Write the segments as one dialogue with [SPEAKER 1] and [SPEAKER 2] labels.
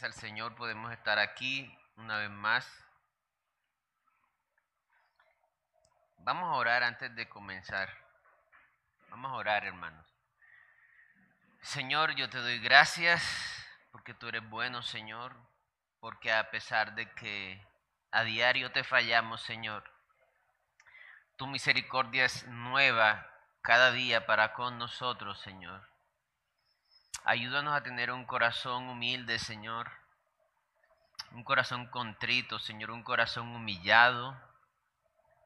[SPEAKER 1] Al Señor podemos estar aquí una vez más. Vamos a orar antes de comenzar. Vamos a orar, hermanos. Señor, yo te doy gracias porque tú eres bueno, Señor, porque a pesar de que a diario te fallamos, Señor, tu misericordia es nueva cada día para con nosotros, Señor. Ayúdanos a tener un corazón humilde, Señor. Un corazón contrito, Señor, un corazón humillado,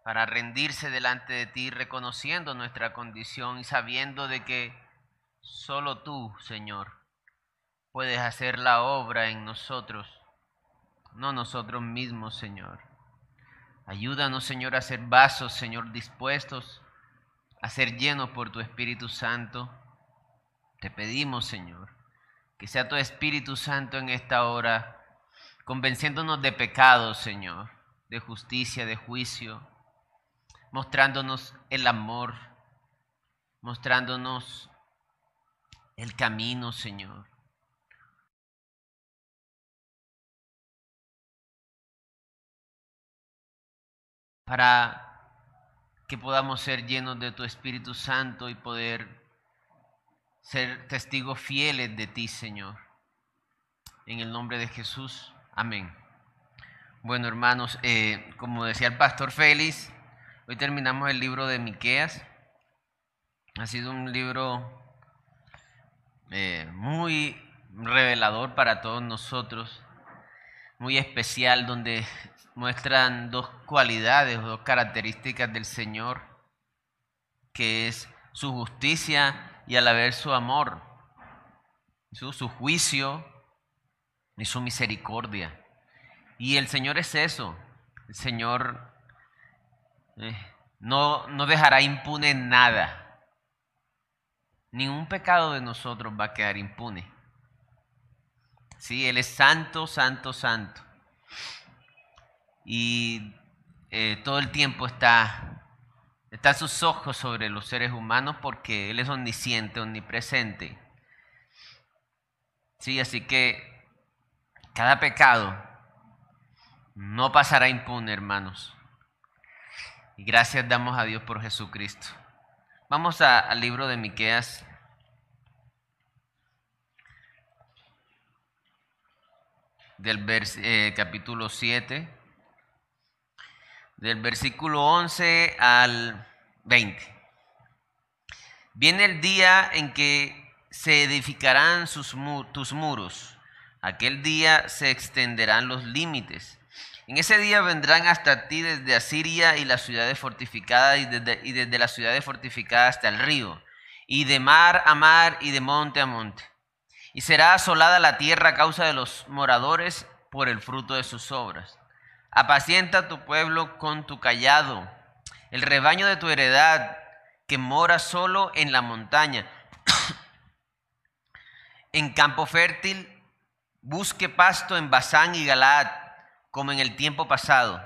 [SPEAKER 1] para rendirse delante de ti, reconociendo nuestra condición y sabiendo de que solo tú, Señor, puedes hacer la obra en nosotros, no nosotros mismos, Señor. Ayúdanos, Señor, a ser vasos, Señor, dispuestos a ser llenos por tu Espíritu Santo te pedimos, Señor, que sea tu Espíritu Santo en esta hora, convenciéndonos de pecado, Señor, de justicia, de juicio, mostrándonos el amor, mostrándonos el camino, Señor. Para que podamos ser llenos de tu Espíritu Santo y poder ser testigos fieles de ti, Señor. En el nombre de Jesús. Amén. Bueno, hermanos, eh, como decía el pastor Félix, hoy terminamos el libro de Miqueas. Ha sido un libro eh, muy revelador para todos nosotros, muy especial, donde muestran dos cualidades, dos características del Señor, que es su justicia y a la vez su amor, su, su juicio y su misericordia. Y el Señor es eso. El Señor eh, no, no dejará impune nada. Ningún pecado de nosotros va a quedar impune. Sí, Él es santo, santo, santo. Y eh, todo el tiempo está Está sus ojos sobre los seres humanos porque Él es omnisciente, omnipresente. Sí, así que cada pecado no pasará impune, hermanos. Y gracias damos a Dios por Jesucristo. Vamos al libro de Miqueas. Del eh, capítulo 7 del versículo 11 al 20. Viene el día en que se edificarán tus muros. Aquel día se extenderán los límites. En ese día vendrán hasta ti desde Asiria y las ciudades fortificadas y desde, y desde las ciudades fortificadas hasta el río, y de mar a mar y de monte a monte. Y será asolada la tierra a causa de los moradores por el fruto de sus obras. Apacienta tu pueblo con tu callado, el rebaño de tu heredad que mora solo en la montaña. en campo fértil, busque pasto en Basán y Galaad, como en el tiempo pasado.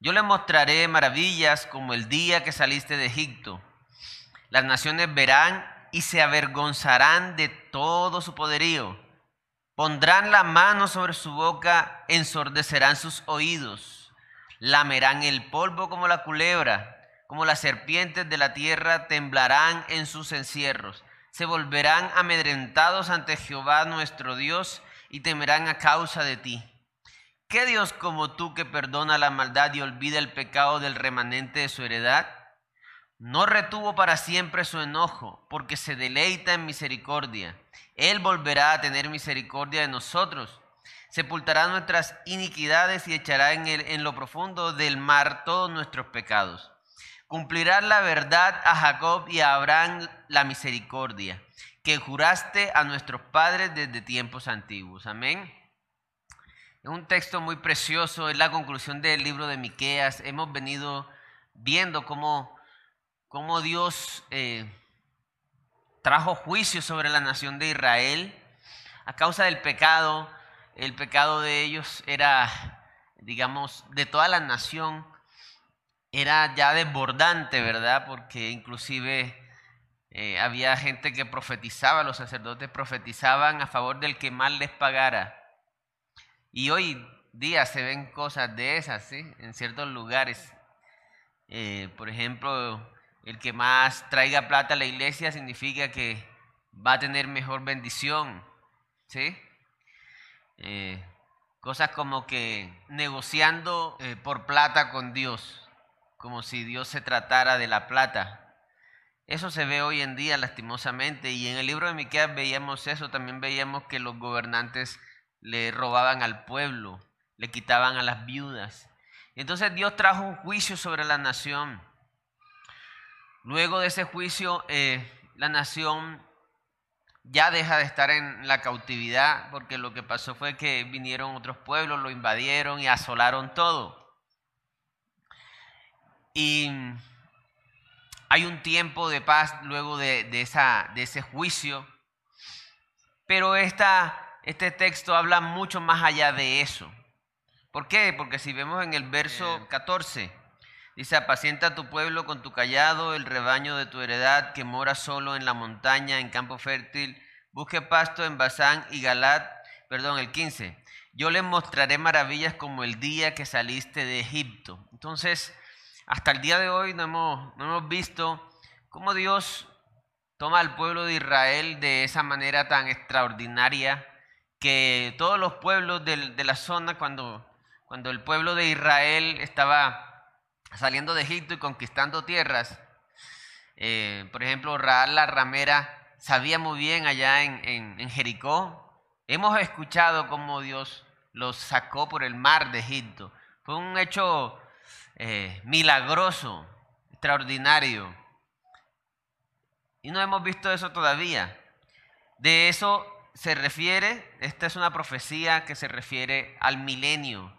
[SPEAKER 1] Yo le mostraré maravillas como el día que saliste de Egipto. Las naciones verán y se avergonzarán de todo su poderío Pondrán la mano sobre su boca, ensordecerán sus oídos, lamerán el polvo como la culebra, como las serpientes de la tierra temblarán en sus encierros. Se volverán amedrentados ante Jehová nuestro Dios y temerán a causa de ti. ¿Qué Dios como tú que perdona la maldad y olvida el pecado del remanente de su heredad? No retuvo para siempre su enojo, porque se deleita en misericordia. Él volverá a tener misericordia de nosotros. Sepultará nuestras iniquidades y echará en, en lo profundo del mar todos nuestros pecados. Cumplirá la verdad a Jacob y a Abraham la misericordia, que juraste a nuestros padres desde tiempos antiguos. Amén. Es un texto muy precioso, es la conclusión del libro de Miqueas. Hemos venido viendo cómo cómo Dios eh, trajo juicio sobre la nación de Israel a causa del pecado. El pecado de ellos era, digamos, de toda la nación, era ya desbordante, ¿verdad? Porque inclusive eh, había gente que profetizaba, los sacerdotes profetizaban a favor del que mal les pagara. Y hoy día se ven cosas de esas, ¿sí? En ciertos lugares. Eh, por ejemplo, el que más traiga plata a la iglesia significa que va a tener mejor bendición, ¿sí? Eh, cosas como que negociando eh, por plata con Dios, como si Dios se tratara de la plata. Eso se ve hoy en día lastimosamente y en el libro de Miqueas veíamos eso, también veíamos que los gobernantes le robaban al pueblo, le quitaban a las viudas. Entonces Dios trajo un juicio sobre la nación. Luego de ese juicio, eh, la nación ya deja de estar en la cautividad, porque lo que pasó fue que vinieron otros pueblos, lo invadieron y asolaron todo. Y hay un tiempo de paz luego de, esa, de ese juicio, pero esta, este texto habla mucho más allá de eso. ¿Por qué? Porque si vemos en el verso 14, dice, apacienta a tu pueblo con tu callado, el rebaño de tu heredad que mora solo en la montaña, en campo fértil, busque pasto en Basán y Galat, perdón, el 15. Yo les mostraré maravillas como el día que saliste de Egipto. Entonces, hasta el día de hoy no hemos, no hemos visto cómo Dios toma al pueblo de Israel de esa manera tan extraordinaria que todos los pueblos de, de la zona, cuando cuando el pueblo de Israel estaba saliendo de Egipto y conquistando tierras, eh, por ejemplo, Raal la ramera sabía muy bien allá en, Jericó, hemos escuchado cómo Dios los sacó por el mar de Egipto. Fue un hecho eh, milagroso, extraordinario. Y no hemos visto eso todavía. De eso se refiere, esta es una profecía que se refiere al milenio.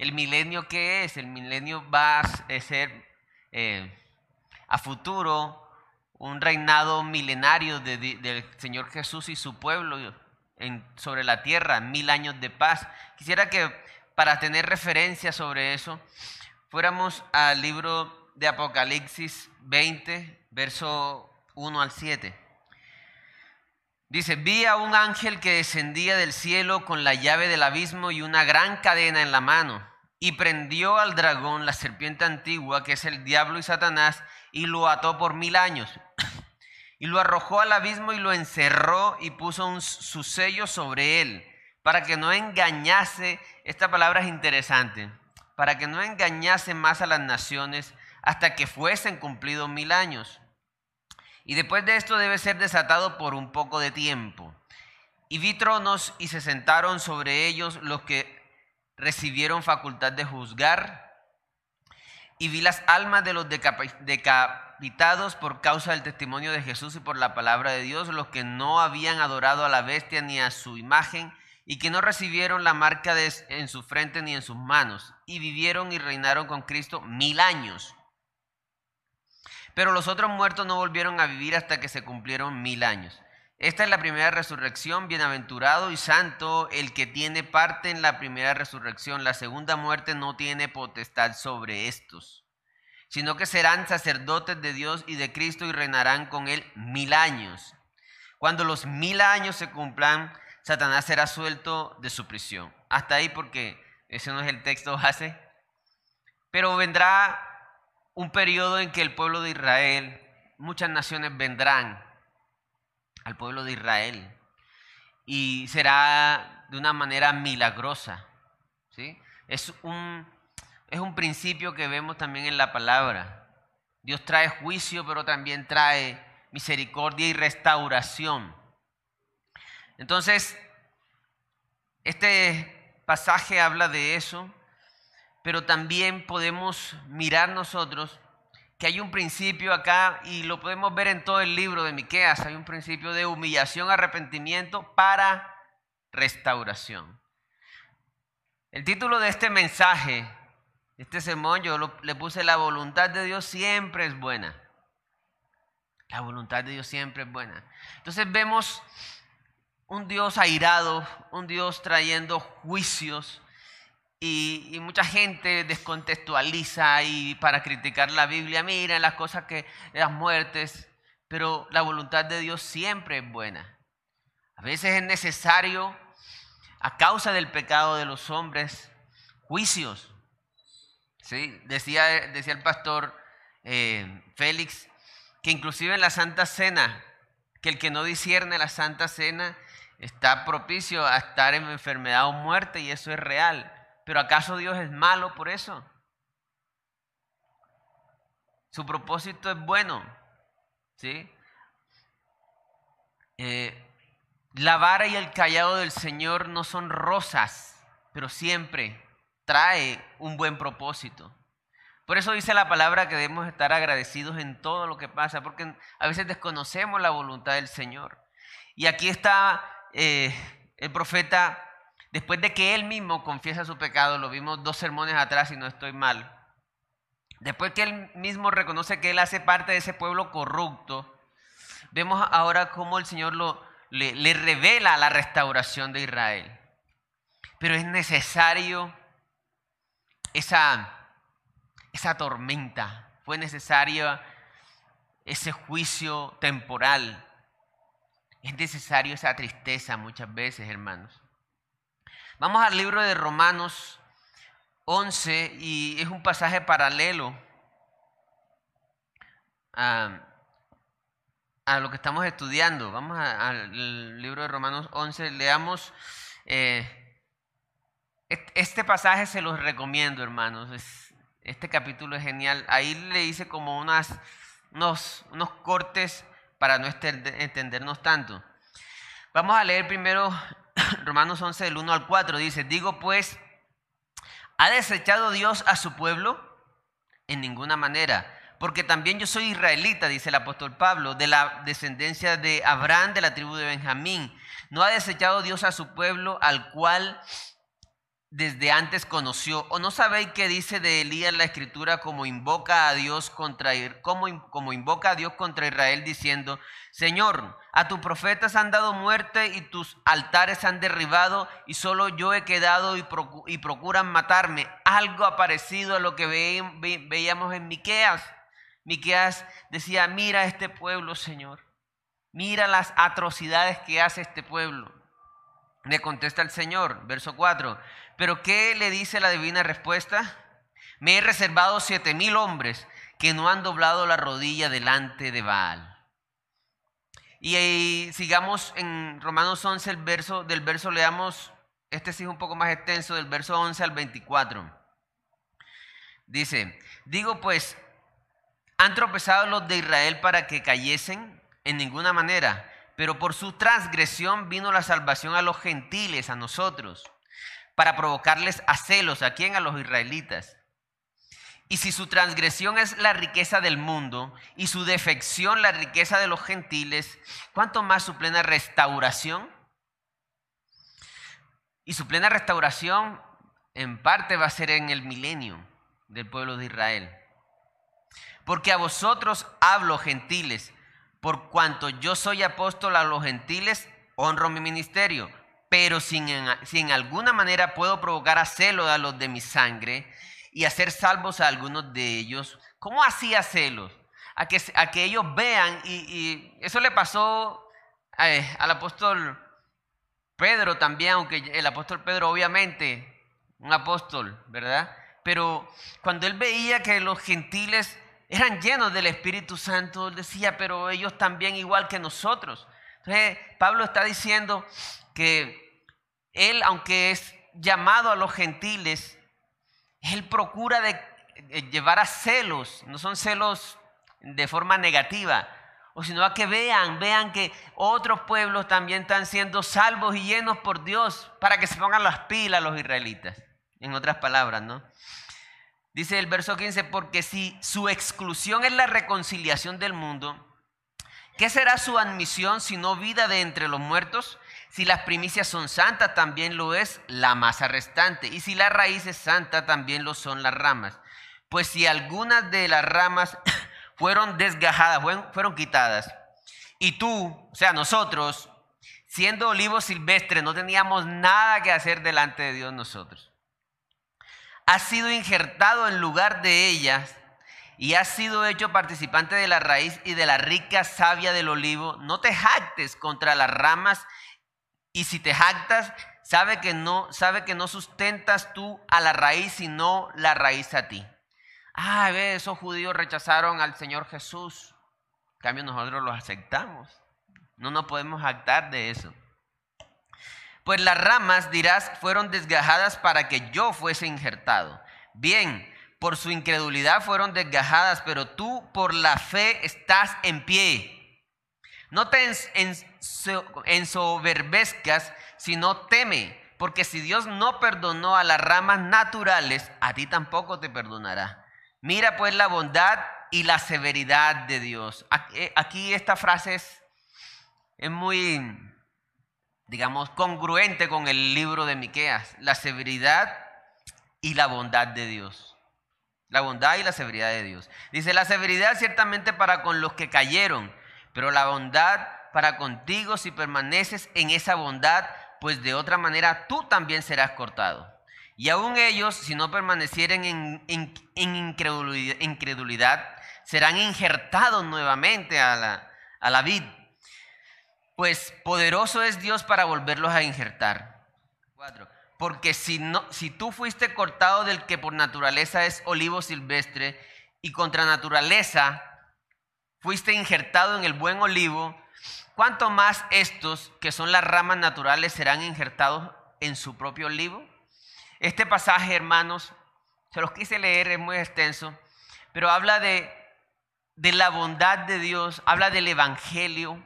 [SPEAKER 1] ¿El milenio qué es? El milenio va a ser eh, a futuro un reinado milenario del Señor Jesús y su pueblo en, sobre la tierra, mil años de paz. Quisiera que para tener referencia sobre eso, fuéramos al libro de Apocalipsis 20, verso 1 al 7. Dice, vi a un ángel que descendía del cielo con la llave del abismo y una gran cadena en la mano y prendió al dragón, la serpiente antigua, que es el diablo y Satanás, y lo ató por mil años. Y lo arrojó al abismo y lo encerró y puso un, su sello sobre él, para que no engañase, esta palabra es interesante, para que no engañase más a las naciones hasta que fuesen cumplidos mil años. Y después de esto debe ser desatado por un poco de tiempo. Y vi tronos y se sentaron sobre ellos los que recibieron facultad de juzgar y vi las almas de los decapitados por causa del testimonio de Jesús y por la palabra de Dios, los que no habían adorado a la bestia ni a su imagen y que no recibieron la marca en su frente ni en sus manos, y vivieron y reinaron con Cristo mil años. Pero los otros muertos no volvieron a vivir hasta que se cumplieron mil años. Esta es la primera resurrección, bienaventurado y santo el que tiene parte en la primera resurrección. La segunda muerte no tiene potestad sobre estos, sino que serán sacerdotes de Dios y de Cristo y reinarán con él mil años. Cuando los mil años se cumplan, Satanás será suelto de su prisión. Hasta ahí porque ese no es el texto base. Pero vendrá un periodo en que el pueblo de Israel, muchas naciones vendrán al pueblo de Israel. Y será de una manera milagrosa. ¿sí? Es, un, es un principio que vemos también en la palabra. Dios trae juicio, pero también trae misericordia y restauración. Entonces, este pasaje habla de eso, pero también podemos mirar nosotros que hay un principio acá y lo podemos ver en todo el libro de Miqueas, hay un principio de humillación, arrepentimiento para restauración. El título de este mensaje, este sermón, yo le puse la voluntad de Dios siempre es buena. La voluntad de Dios siempre es buena. Entonces vemos un Dios airado, un Dios trayendo juicios, y, mucha gente descontextualiza y para criticar la Biblia, miren las cosas que, las muertes, pero la voluntad de Dios siempre es buena. A veces es necesario a causa del pecado de los hombres, juicios. ¿Sí? Decía, decía el pastor eh, Félix que inclusive en la Santa Cena, que el que no discierne la Santa Cena está propicio a estar en enfermedad o muerte y eso es real. Pero ¿acaso Dios es malo por eso? Su propósito es bueno. ¿sí? Eh, la vara y el callado del Señor no son rosas, pero siempre trae un buen propósito. Por eso dice la palabra que debemos estar agradecidos en todo lo que pasa, porque a veces desconocemos la voluntad del Señor. Y aquí está eh, el profeta, después de que él mismo confiesa su pecado, lo vimos dos sermones atrás y no estoy mal, después que él mismo reconoce que él hace parte de ese pueblo corrupto, vemos ahora cómo el Señor lo, le, revela la restauración de Israel. Pero es necesario esa, esa tormenta, fue necesario ese juicio temporal es necesario esa tristeza muchas veces, hermanos. Vamos al libro de Romanos 11 y es un pasaje paralelo a, lo que estamos estudiando. Vamos al libro de Romanos 11, leamos. Eh, este pasaje se los recomiendo, hermanos. este capítulo es genial. Ahí le hice como unas, unos, unos cortes para no entendernos tanto. Vamos a leer primero Romanos 11 del 1 al 4. Dice, digo pues, ¿ha desechado Dios a su pueblo? En ninguna manera. Porque también yo soy israelita, dice el apóstol Pablo, de la descendencia de Abraham, de la tribu de Benjamín. ¿No ha desechado Dios a su pueblo al cual desde antes conoció. ¿O no sabéis qué dice de Elías la escritura como invoca a Dios contra como, como invoca a Dios contra Israel diciendo, Señor, a tus profetas han dado muerte y tus altares han derribado y solo yo he quedado y, y procuran matarme. Algo parecido a lo que veíamos en Miqueas. Miqueas decía, mira este pueblo, Señor. Mira las atrocidades que hace este pueblo. Le contesta el Señor, verso 4. Pero ¿qué le dice la divina respuesta? Me he reservado siete mil hombres que no han doblado la rodilla delante de Baal. Y ahí sigamos en Romanos 11, el verso, del verso leamos, este sí es un poco más extenso, del verso 11 al 24. Dice, digo pues, ¿han tropezado los de Israel para que cayesen? En ninguna manera pero por su transgresión vino la salvación a los gentiles, a nosotros, para provocarles a celos, ¿a quién? A los israelitas. Y si su transgresión es la riqueza del mundo y su defección la riqueza de los gentiles, ¿cuánto más su plena restauración? Y su plena restauración en parte va a ser en el milenio del pueblo de Israel. Porque a vosotros hablo, gentiles, por cuanto yo soy apóstol a los gentiles, honro mi ministerio. Pero si en, si en alguna manera puedo provocar a celos a los de mi sangre y hacer salvos a algunos de ellos, ¿cómo hacía celos? A que, a que ellos vean, y, eso le pasó eh, al apóstol Pedro también, aunque el apóstol Pedro obviamente, un apóstol, ¿verdad? Pero cuando él veía que los gentiles eran llenos del Espíritu Santo, él decía, pero ellos también igual que nosotros. Entonces, Pablo está diciendo que él, aunque es llamado a los gentiles, él procura de eh, llevar a celos, no son celos de forma negativa, o sino a que vean, vean que otros pueblos también están siendo salvos y llenos por Dios para que se pongan las pilas los israelitas. En otras palabras, ¿no? Dice el verso 15, porque si su exclusión es la reconciliación del mundo, ¿qué será su admisión si no vida de entre los muertos? Si las primicias son santas, también lo es la masa restante. Y si la raíz es santa, también lo son las ramas. Pues si algunas de las ramas fueron desgajadas, fueron, quitadas, y tú, o sea, nosotros, siendo olivos silvestres, no teníamos nada que hacer delante de Dios nosotros ha sido injertado en lugar de ellas y has sido hecho participante de la raíz y de la rica savia del olivo, no te jactes contra las ramas y si te jactas, Sabe que no, sabe que no sustentas tú a la raíz, sino la raíz a ti. Ah, ve, esos judíos rechazaron al Señor Jesús. En cambio, nosotros los aceptamos. No nos podemos actar de eso. Pues las ramas, dirás, fueron desgajadas para que yo fuese injertado. Bien, por su incredulidad fueron desgajadas, pero tú por la fe estás en pie. No te ensoberbezcas, sino teme, porque si Dios no perdonó a las ramas naturales, a ti tampoco te perdonará. Mira pues la bondad y la severidad de Dios. Aquí, esta frase es, es muy, digamos, congruente con el libro de Miqueas. La severidad y la bondad de Dios. La bondad y la severidad de Dios. Dice, la severidad ciertamente para con los que cayeron, pero la bondad para contigo si permaneces en esa bondad, pues de otra manera tú también serás cortado. Y aún ellos, si no permanecieren en, incredulidad, serán injertados nuevamente a la, vid. Pues poderoso es Dios para volverlos a injertar. Porque si, no, si tú fuiste cortado del que por naturaleza es olivo silvestre y contra naturaleza fuiste injertado en el buen olivo, ¿cuánto más estos, que son las ramas naturales, serán injertados en su propio olivo? Este pasaje, hermanos, se los quise leer, es muy extenso, pero habla de, de la bondad de Dios, habla del Evangelio,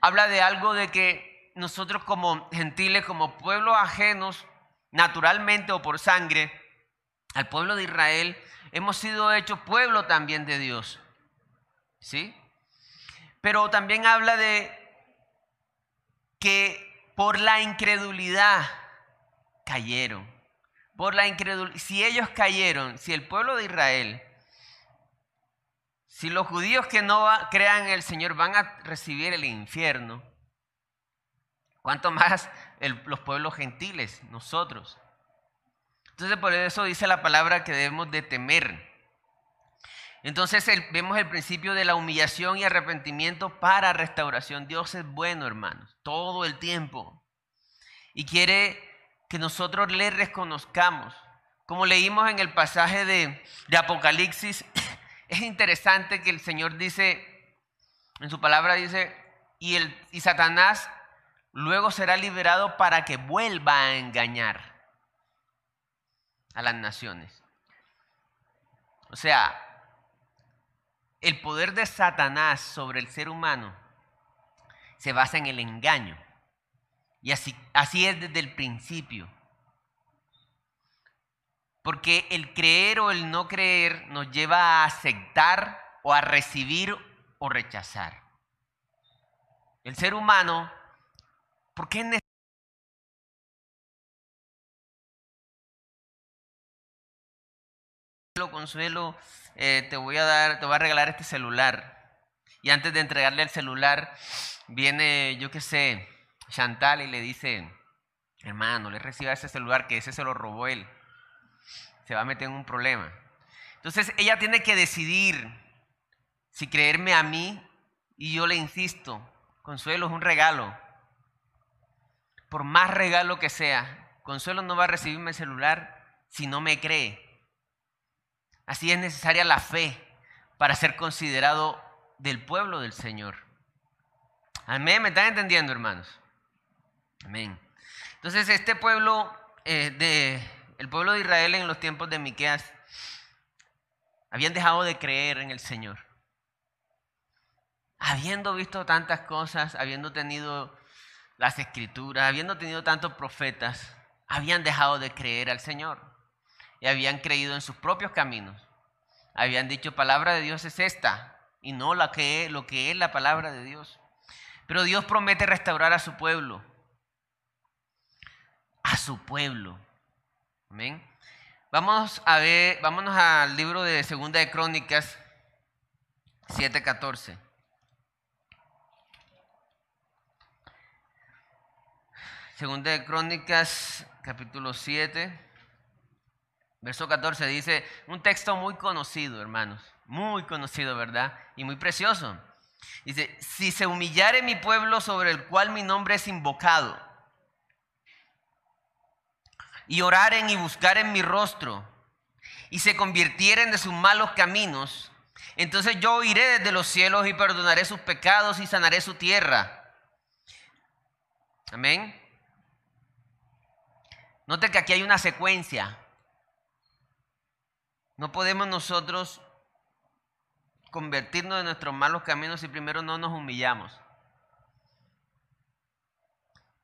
[SPEAKER 1] habla de algo de que nosotros como gentiles, como pueblos ajenos, naturalmente o por sangre, al pueblo de Israel, hemos sido hechos pueblo también de Dios. ¿Sí? Pero también habla de que por la incredulidad cayeron. Por la incredulidad, si ellos cayeron, si el pueblo de Israel, si los judíos que no crean en el Señor van a recibir el infierno, ¿Cuánto más los pueblos gentiles, nosotros? Entonces por eso dice la palabra que debemos de temer. Entonces vemos el principio de la humillación y arrepentimiento para restauración. Dios es bueno, hermanos, todo el tiempo. Y quiere que nosotros le reconozcamos. Como leímos en el pasaje de, Apocalipsis, es interesante que el Señor dice, en su palabra dice, y, el, y Satanás luego será liberado para que vuelva a engañar a las naciones. O sea, el poder de Satanás sobre el ser humano se basa en el engaño. Y así, así es desde el principio. Porque el creer o el no creer nos lleva a aceptar o a recibir o rechazar. El ser humano ¿Por qué necesario? Consuelo, eh, te voy a dar, te voy a regalar este celular. Y antes de entregarle el celular, viene, yo qué sé, Chantal y le dice, hermano, le reciba ese celular que ese se lo robó él. Se va a meter en un problema. Entonces ella tiene que decidir si creerme a mí y yo le insisto, Consuelo es un regalo por más regalo que sea, Consuelo no va a recibir mi celular si no me cree. Así es necesaria la fe para ser considerado del pueblo del Señor. Amén, ¿me están entendiendo, hermanos? Amén. Entonces, este pueblo, eh, de, el pueblo de Israel en los tiempos de Miqueas, habían dejado de creer en el Señor. Habiendo visto tantas cosas, habiendo tenido las escrituras, habiendo tenido tantos profetas, habían dejado de creer al Señor y habían creído en sus propios caminos. Habían dicho, palabra de Dios es esta y no la que, lo que es la palabra de Dios. Pero Dios promete restaurar a su pueblo. A su pueblo. Amén. Vamos a ver, vámonos al libro de Segunda de Crónicas 7:14. Segunda de Crónicas, capítulo 7, verso 14, dice, un texto muy conocido, hermanos, muy conocido, ¿verdad? Y muy precioso. Dice, si se humillare mi pueblo sobre el cual mi nombre es invocado, y oraren y buscaren mi rostro y se convirtieren de sus malos caminos, entonces yo iré desde los cielos y perdonaré sus pecados y sanaré su tierra. Amén. Note que aquí hay una secuencia. No podemos nosotros convertirnos de nuestros malos caminos si primero no nos humillamos.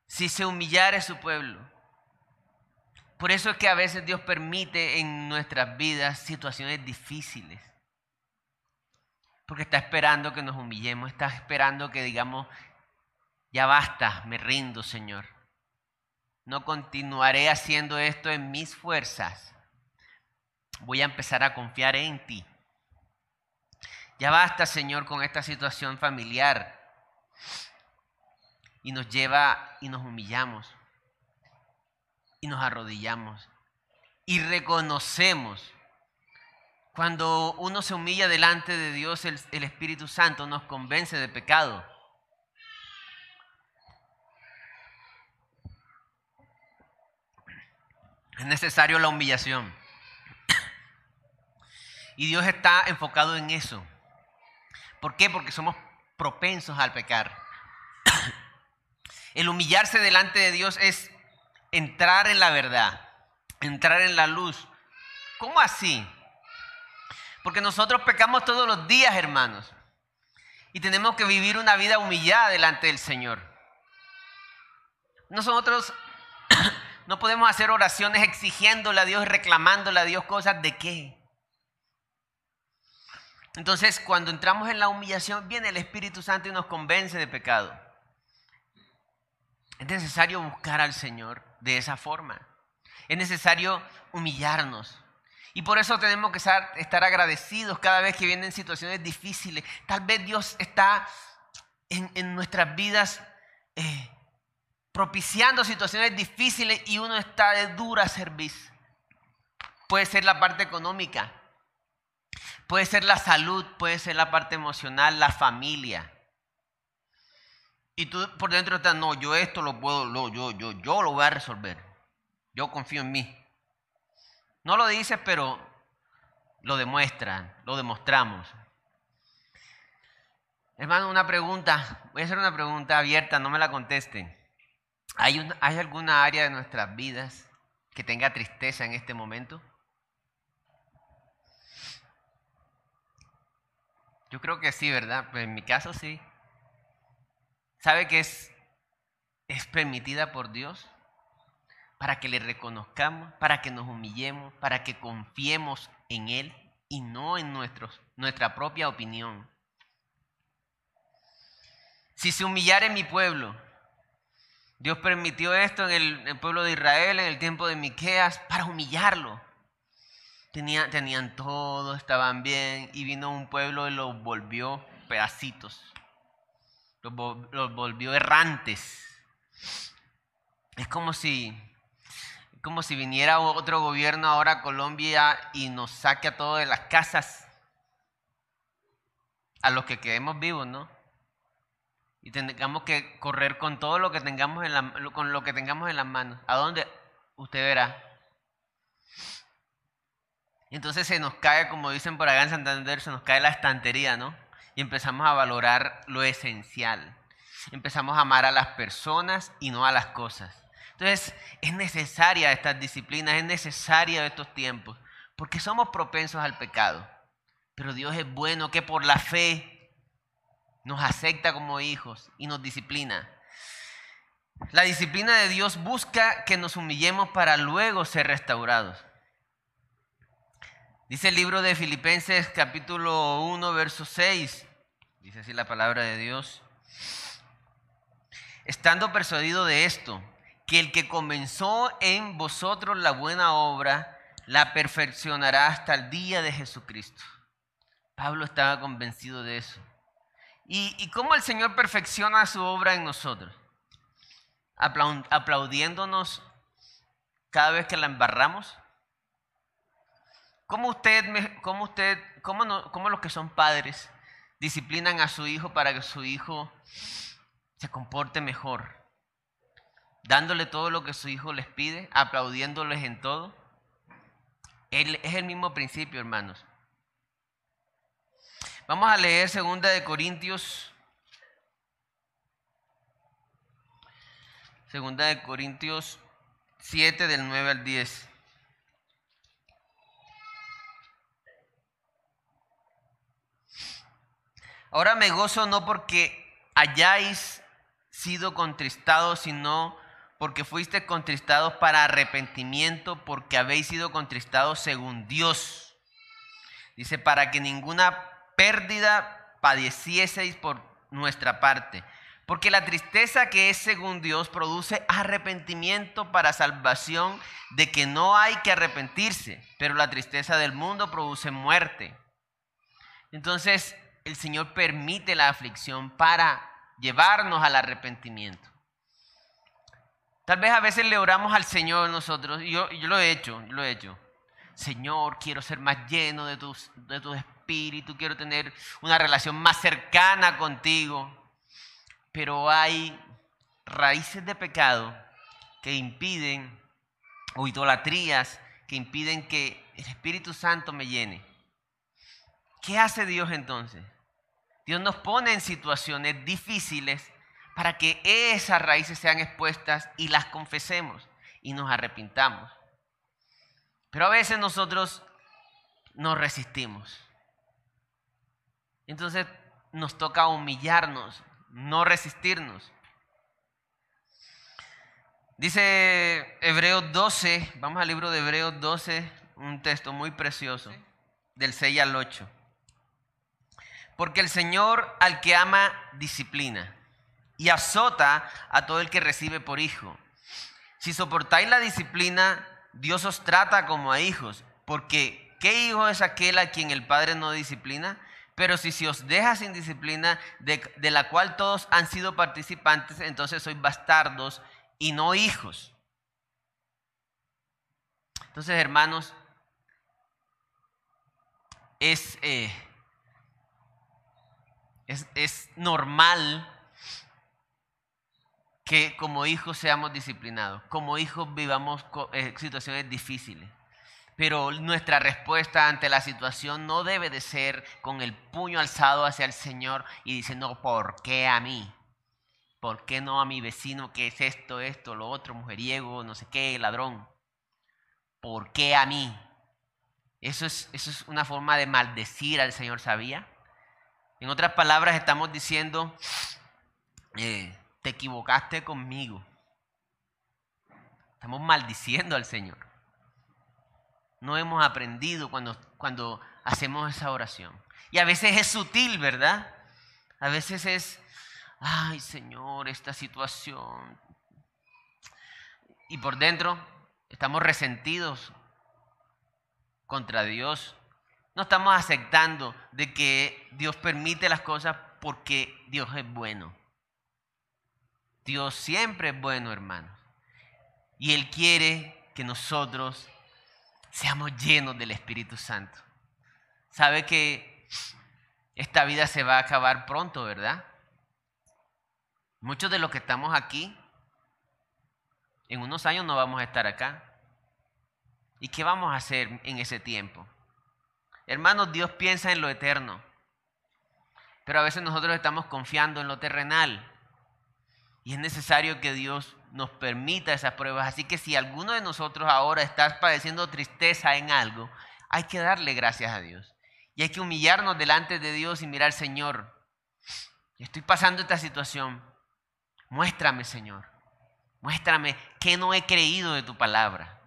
[SPEAKER 1] Si se humillare su pueblo. Por eso es que a veces Dios permite en nuestras vidas situaciones difíciles. Porque está esperando que nos humillemos, está esperando que digamos, ya basta, me rindo, Señor. No continuaré haciendo esto en mis fuerzas. Voy a empezar a confiar en ti. Ya basta, Señor, con esta situación familiar. Y nos lleva y nos humillamos. Y nos arrodillamos. Y reconocemos. Cuando uno se humilla delante de Dios, el, Espíritu Santo nos convence de pecado. Es necesario la humillación. Y Dios está enfocado en eso. ¿Por qué? Porque somos propensos al pecar. El humillarse delante de Dios es entrar en la verdad, entrar en la luz. ¿Cómo así? Porque nosotros pecamos todos los días, hermanos. Y tenemos que vivir una vida humillada delante del Señor. Nosotros no podemos hacer oraciones exigiéndole a Dios, reclamándole a Dios cosas de qué. Entonces, cuando entramos en la humillación, viene el Espíritu Santo y nos convence de pecado. Es necesario buscar al Señor de esa forma. Es necesario humillarnos. Y por eso tenemos que estar, agradecidos cada vez que vienen situaciones difíciles. Tal vez Dios está en, nuestras vidas eh, propiciando situaciones difíciles y uno está de dura servicio. Puede ser la parte económica, puede ser la salud, puede ser la parte emocional, la familia. Y tú por dentro estás, no, yo esto lo puedo, yo, yo, yo lo voy a resolver. Yo confío en mí. No lo dices, pero lo demuestran, lo demostramos. Hermano, una pregunta. Voy a hacer una pregunta abierta, no me la contesten. ¿Hay, ¿Hay alguna área de nuestras vidas que tenga tristeza en este momento? Yo creo que sí, ¿verdad? Pues en mi caso sí. ¿Sabe que es, es permitida por Dios? Para que le reconozcamos, para que nos humillemos, para que confiemos en Él y no en nuestros, nuestra propia opinión. Si se humillara mi pueblo, Dios permitió esto en el, pueblo de Israel en el tiempo de Miqueas para humillarlo. Tenían todo, estaban bien, y vino un pueblo y los volvió pedacitos. Los, volvió errantes. Es como si, como si viniera otro gobierno ahora a Colombia y nos saque a todos de las casas. A los que quedemos vivos, ¿no? y tengamos que correr con todo lo que tengamos en la, con lo que tengamos en las manos. ¿A dónde? Usted verá. Entonces se nos cae, como dicen por acá en Santander, se nos cae la estantería, ¿no? Y empezamos a valorar lo esencial. Empezamos a amar a las personas y no a las cosas. Entonces, es necesaria estas disciplinas, es necesaria estos tiempos, porque somos propensos al pecado. Pero Dios es bueno que por la fe nos acepta como hijos y nos disciplina. La disciplina de Dios busca que nos humillemos para luego ser restaurados. Dice el libro de Filipenses capítulo 1, verso 6. Dice así la palabra de Dios. Estando persuadido de esto, que el que comenzó en vosotros la buena obra, la perfeccionará hasta el día de Jesucristo. Pablo estaba convencido de eso. ¿Y, cómo el Señor perfecciona su obra en nosotros? aplaudiéndonos cada vez que la embarramos. ¿Cómo usted, cómo usted, cómo, los que son padres disciplinan a su hijo para que su hijo se comporte mejor? dándole todo lo que su hijo les pide, aplaudiéndoles en todo. es el mismo principio, hermanos. Vamos a leer segunda de Corintios. Segunda de Corintios 7 del 9 al 10. Ahora me gozo no porque hayáis sido contristados, sino porque fuiste contristados para arrepentimiento, porque habéis sido contristados según Dios. Dice, para que ninguna pérdida padecieseis por nuestra parte. Porque la tristeza que es según Dios produce arrepentimiento para salvación de que no hay que arrepentirse, pero la tristeza del mundo produce muerte. Entonces, el Señor permite la aflicción para llevarnos al arrepentimiento. Tal vez a veces le oramos al Señor nosotros, y yo, yo lo he hecho, lo he hecho. Señor, quiero ser más lleno de, tus, de tu espíritu, quiero tener una relación más cercana contigo. Pero hay raíces de pecado que impiden, o idolatrías, que impiden que el Espíritu Santo me llene. ¿Qué hace Dios entonces? Dios nos pone en situaciones difíciles para que esas raíces sean expuestas y las confesemos y nos arrepintamos. Pero a veces nosotros nos resistimos. Entonces nos toca humillarnos, no resistirnos. Dice Hebreos 12, vamos al libro de Hebreos 12, un texto muy precioso, del 6 al 8. Porque el Señor al que ama disciplina y azota a todo el que recibe por hijo. Si soportáis la disciplina, Dios os trata como a hijos, porque ¿qué hijo es aquel a quien el Padre no disciplina? Pero si se os deja sin disciplina, de, la cual todos han sido participantes, entonces sois bastardos y no hijos. Entonces, hermanos, es, eh, es, normal que como hijos seamos disciplinados, como hijos vivamos eh, situaciones difíciles. Pero nuestra respuesta ante la situación no debe de ser con el puño alzado hacia el Señor y diciendo, ¿por qué a mí? ¿Por qué no a mi vecino que es esto, esto, lo otro, mujeriego, no sé qué, ladrón? ¿Por qué a mí? Eso es, eso es una forma de maldecir al Señor, ¿sabía? En otras palabras, estamos diciendo, eh, te equivocaste conmigo. Estamos maldiciendo al Señor. No hemos aprendido cuando, cuando hacemos esa oración. Y a veces es sutil, ¿verdad? A veces es, ay Señor, esta situación. Y por dentro estamos resentidos contra Dios no estamos aceptando de que Dios permite las cosas porque Dios es bueno. Dios siempre es bueno, hermanos. Y Él quiere que nosotros seamos llenos del Espíritu Santo. Sabe que esta vida se va a acabar pronto, ¿verdad? Muchos de los que estamos aquí, en unos años no vamos a estar acá. ¿Y qué vamos a hacer en ese tiempo? Hermanos, Dios piensa en lo eterno, pero a veces nosotros estamos confiando en lo terrenal. Y es necesario que Dios nos permita esas pruebas. Así que si alguno de nosotros ahora está padeciendo tristeza en algo, hay que darle gracias a Dios. Y hay que humillarnos delante de Dios y mirar, Señor, estoy pasando esta situación. Muéstrame, Señor. Muéstrame qué no he creído de tu palabra.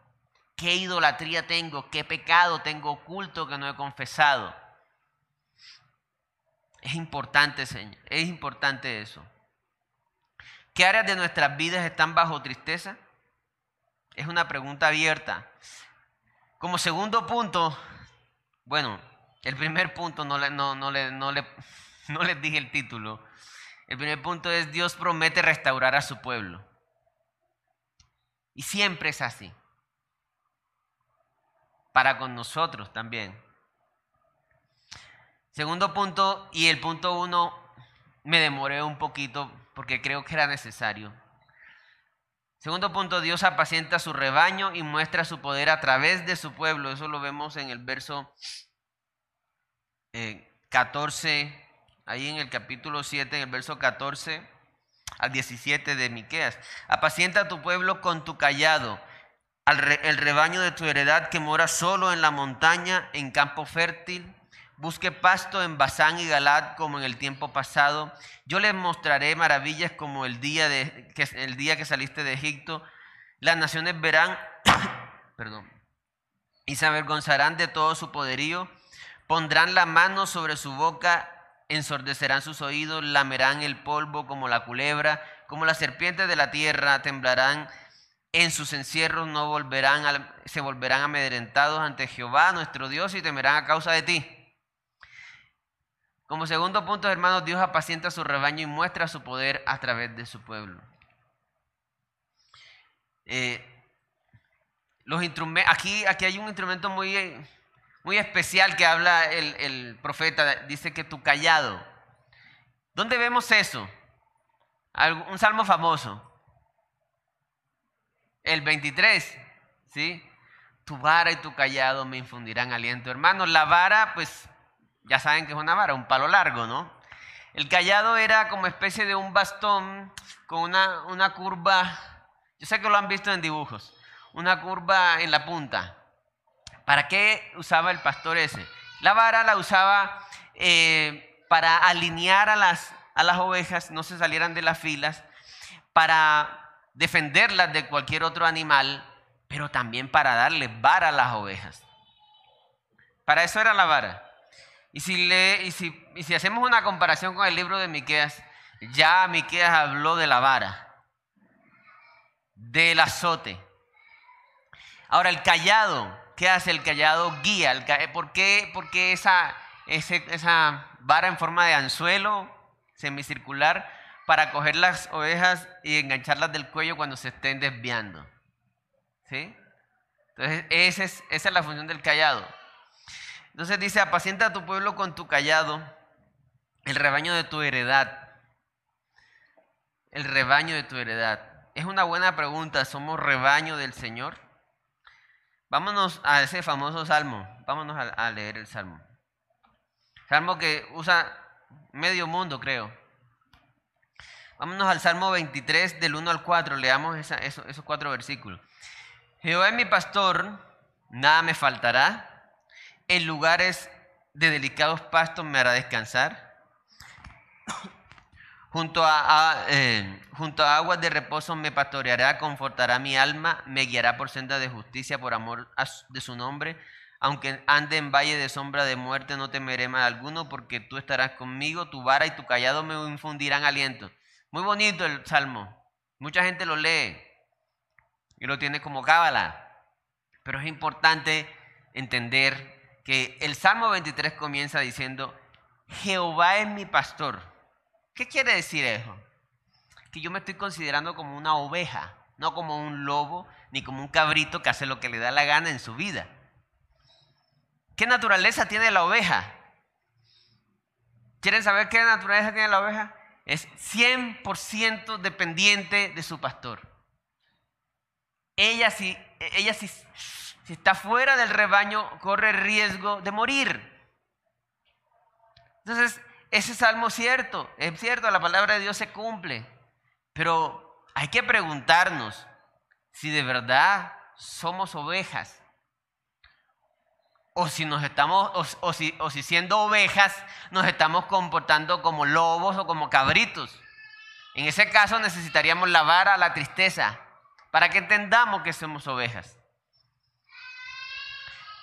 [SPEAKER 1] ¿Qué idolatría tengo? ¿Qué pecado tengo oculto que no he confesado? Es importante, Señor. Es importante eso. ¿Qué áreas de nuestras vidas están bajo tristeza? Es una pregunta abierta. Como segundo punto, bueno, el primer punto no, le, no, le, no, le, no les dije el título. El primer punto es Dios promete restaurar a su pueblo. Y siempre es así para con nosotros también. Segundo punto, y el punto uno me demoré un poquito porque creo que era necesario. Segundo punto, Dios apacienta su rebaño y muestra su poder a través de su pueblo. Eso lo vemos en el verso 14, eh, ahí en el capítulo 7, en el verso 14 al 17 de Miqueas. Apacienta a tu pueblo con tu callado, al el rebaño de tu heredad que mora solo en la montaña, en campo fértil. Busque pasto en Basán y Galad como en el tiempo pasado. Yo les mostraré maravillas como el día, de, que, el día que saliste de Egipto. Las naciones verán, perdón, y se avergonzarán de todo su poderío. Pondrán la mano sobre su boca, ensordecerán sus oídos, lamerán el polvo como la culebra, como las serpientes de la tierra, temblarán en sus encierros, no volverán, se volverán amedrentados ante Jehová, nuestro Dios, y temerán a causa de ti. Como segundo punto, hermanos, Dios apacienta su rebaño y muestra su poder a través de su pueblo. Eh, los aquí, aquí hay un instrumento muy, muy especial que habla el, el, profeta. Dice que tu callado. ¿Dónde vemos eso? Un salmo famoso. El 23, ¿sí? Tu vara y tu callado me infundirán aliento. Hermanos, la vara, pues ya saben que es una vara, un palo largo, ¿no? El callado era como especie de un bastón con una, una curva, yo sé que lo han visto en dibujos, una curva en la punta. ¿Para qué usaba el pastor ese? La vara la usaba eh, para alinear a las, a las ovejas, no se salieran de las filas, para defenderlas de cualquier otro animal, pero también para darle vara a las ovejas. Para eso era la vara. Y si, y si, hacemos una comparación con el libro de Miqueas, ya Miqueas habló de la vara, del azote. Ahora, el callado, ¿qué hace el callado? Guía. ¿Por qué, por qué esa, esa vara en forma de anzuelo semicircular para coger las ovejas y engancharlas del cuello cuando se estén desviando? ¿Sí? Entonces, esa es, esa es la función del callado. Entonces dice, apacienta a tu pueblo con tu callado, el rebaño de tu heredad. El rebaño de tu heredad. Es una buena pregunta, ¿somos rebaño del Señor? Vámonos a ese famoso salmo, vámonos a, leer el salmo. Salmo que usa medio mundo, creo. Vámonos al Salmo 23, del 1 al 4, leamos esos, esos cuatro versículos. Jehová es mi pastor, nada me faltará en lugares de delicados pastos me hará descansar. Junto a, eh, junto a, aguas de reposo me pastoreará, confortará mi alma, me guiará por senda de justicia por amor de su nombre. Aunque ande en valle de sombra de muerte, no temeré mal alguno, porque tú estarás conmigo, tu vara y tu callado me infundirán aliento. Muy bonito el salmo. Mucha gente lo lee y lo tiene como cábala. Pero es importante entender que el Salmo 23 comienza diciendo, Jehová es mi pastor. ¿Qué quiere decir eso? Que yo me estoy considerando como una oveja, no como un lobo ni como un cabrito que hace lo que le da la gana en su vida. ¿Qué naturaleza tiene la oveja? ¿Quieren saber qué naturaleza tiene la oveja? Es 100% dependiente de su pastor. Ella sí, ella sí si está fuera del rebaño, corre riesgo de morir. Entonces, ese salmo es cierto, es cierto, la palabra de Dios se cumple, pero hay que preguntarnos si de verdad somos ovejas o si nos estamos o, si, si siendo ovejas nos estamos comportando como lobos o como cabritos. En ese caso necesitaríamos lavar a la tristeza para que entendamos que somos ovejas.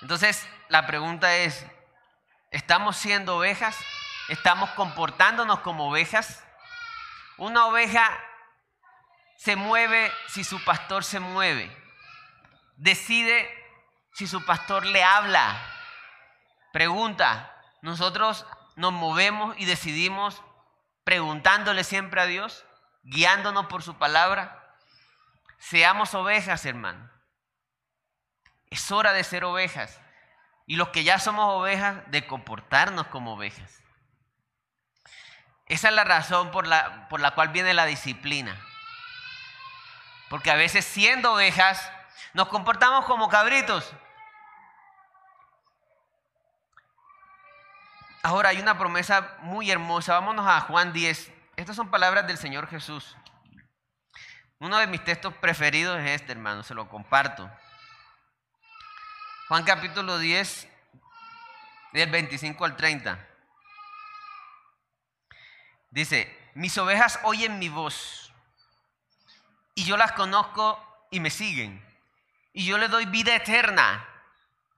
[SPEAKER 1] Entonces, la pregunta es, ¿estamos siendo ovejas? ¿Estamos comportándonos como ovejas? Una oveja se mueve si su pastor se mueve. Decide si su pastor le habla. Pregunta, ¿nosotros nos movemos y decidimos preguntándole siempre a Dios, guiándonos por su palabra? Seamos ovejas, hermano. Es hora de ser ovejas. Y los que ya somos ovejas, de comportarnos como ovejas. Esa es la razón por la, por la cual viene la disciplina. Porque a veces siendo ovejas nos comportamos como cabritos. Ahora hay una promesa muy hermosa. Vámonos a Juan 10. Estas son palabras del Señor Jesús. Uno de mis textos preferidos es este, hermano, se lo comparto. Juan capítulo 10, del 25 al 30. Dice, mis ovejas oyen mi voz y yo las conozco y me siguen. Y yo les doy vida eterna.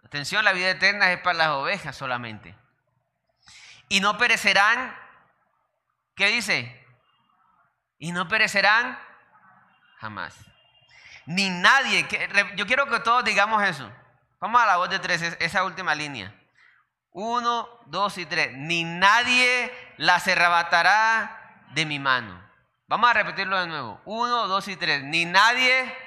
[SPEAKER 1] Atención, la vida eterna es para las ovejas solamente. Y no perecerán, ¿qué dice? Y no perecerán jamás. Ni nadie, yo quiero que todos digamos eso. Vamos a la voz de tres, esa última línea. Uno, dos y tres. Ni nadie las arrebatará de mi mano. Vamos a repetirlo de nuevo. Uno, dos y tres. Ni nadie.